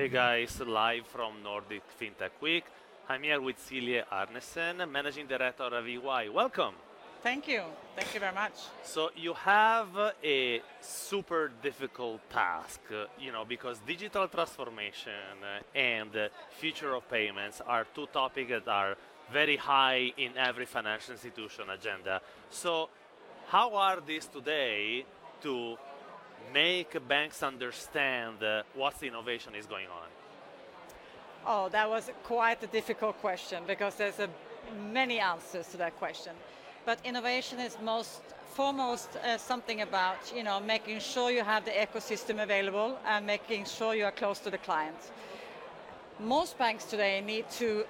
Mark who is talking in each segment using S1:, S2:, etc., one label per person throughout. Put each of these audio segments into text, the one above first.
S1: Hey guys, live from Nordic FinTech Week. I'm here with Silje Arnesen, Managing Director of EY. Welcome.
S2: Thank you. Thank you very much.
S1: So you have a super difficult task, you know, because digital transformation and future of payments are two topics that are very high in every financial institution agenda. So how are these today to make banks understand uh, what the innovation is going on?
S2: Oh, that was quite a difficult question because there's many answers to that question. But innovation is most foremost uh, something about you know making sure you have the ecosystem available and making sure you are close to the client. Most banks today need to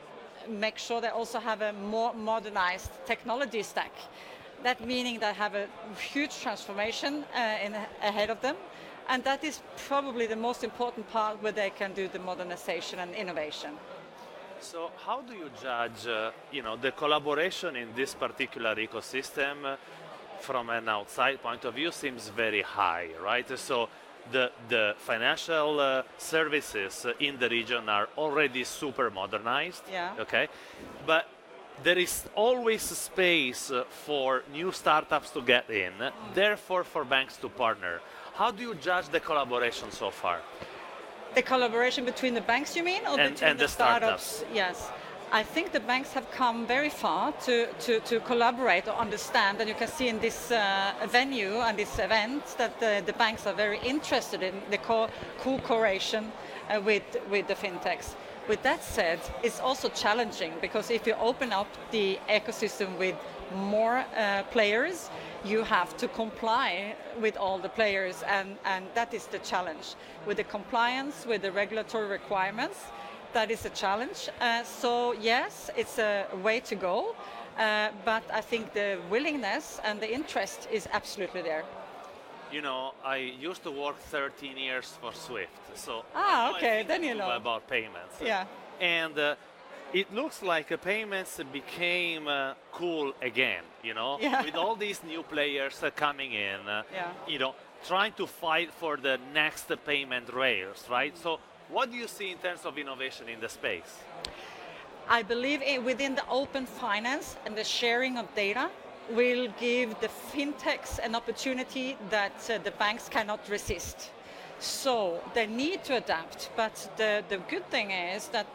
S2: make sure they also have a more modernized technology stack. That meaning they have a huge transformation uh, in, ahead of them, and that is probably the most important part where they can do the modernization and innovation.
S1: So how do you judge, uh, you know, the collaboration in this particular ecosystem from an outside point of view seems very high, right? So the, the financial uh, services in the region are already super modernized,
S2: Yeah.
S1: okay? But there is always space uh, for new startups to get in, therefore for banks to partner. How do you judge the collaboration so far?
S2: The collaboration between the banks, you mean, or
S1: And-
S2: between
S1: and
S2: the,
S1: the startups.
S2: Yes. I think the banks have come very far to, to, to collaborate or understand, and you can see in this uh, venue and this event that the, the banks are very interested in the co- co-cooperation uh, with, with the fintechs. With that said, it's also challenging because if you open up the ecosystem with more uh, players, you have to comply with all the players, and, and that is the challenge. With the compliance, with the regulatory requirements, that is a challenge. Uh, so, yes, it's a way to go, uh, but I think the willingness and the interest is absolutely there.
S1: You know, I used to work 13 years for Swift, so
S2: Ah,
S1: I know a
S2: okay, then you know.
S1: about payments.
S2: Yeah.
S1: And uh, it looks like uh, payments became uh, cool again. You know,
S2: Yeah.
S1: with all these new players uh, coming in. uh,
S2: Yeah.
S1: You know, trying to fight for the next payment rails, right? So, what do you see in terms of innovation in the space?
S2: I believe in, within the open finance and the sharing of data will give the fintechs an opportunity that uh, the banks cannot resist. So they need to adapt, but the, the good thing is that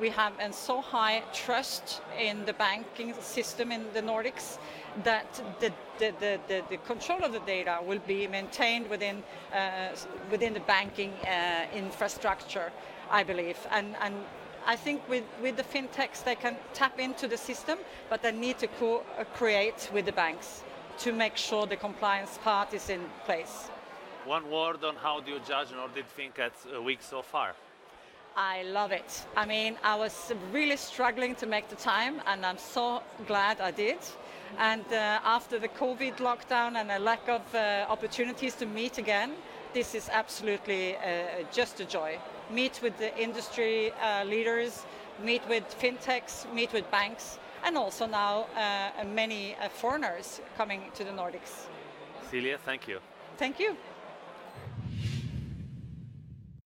S2: we have and so high trust in the banking system in the Nordics that the, the, the, the, the control of the data will be maintained within, uh, within the banking uh, infrastructure, I believe. And, and I think with, with the fintechs, they can tap into the system, but they need to co- uh, create with the banks to make sure the compliance part is in place.
S1: One word on how do you judge Nordic FinTech uh, week so far?
S2: I love it. I mean, I was really struggling to make the time, and I'm so glad I did. And uh, after the COVID lockdown and a lack of uh, opportunities to meet again, this is absolutely uh, just a joy. Meet with the industry uh, leaders, meet with fintechs, meet with banks, and also now uh, many uh, foreigners coming to the Nordics.
S1: Silje, thank you.
S2: Thank you.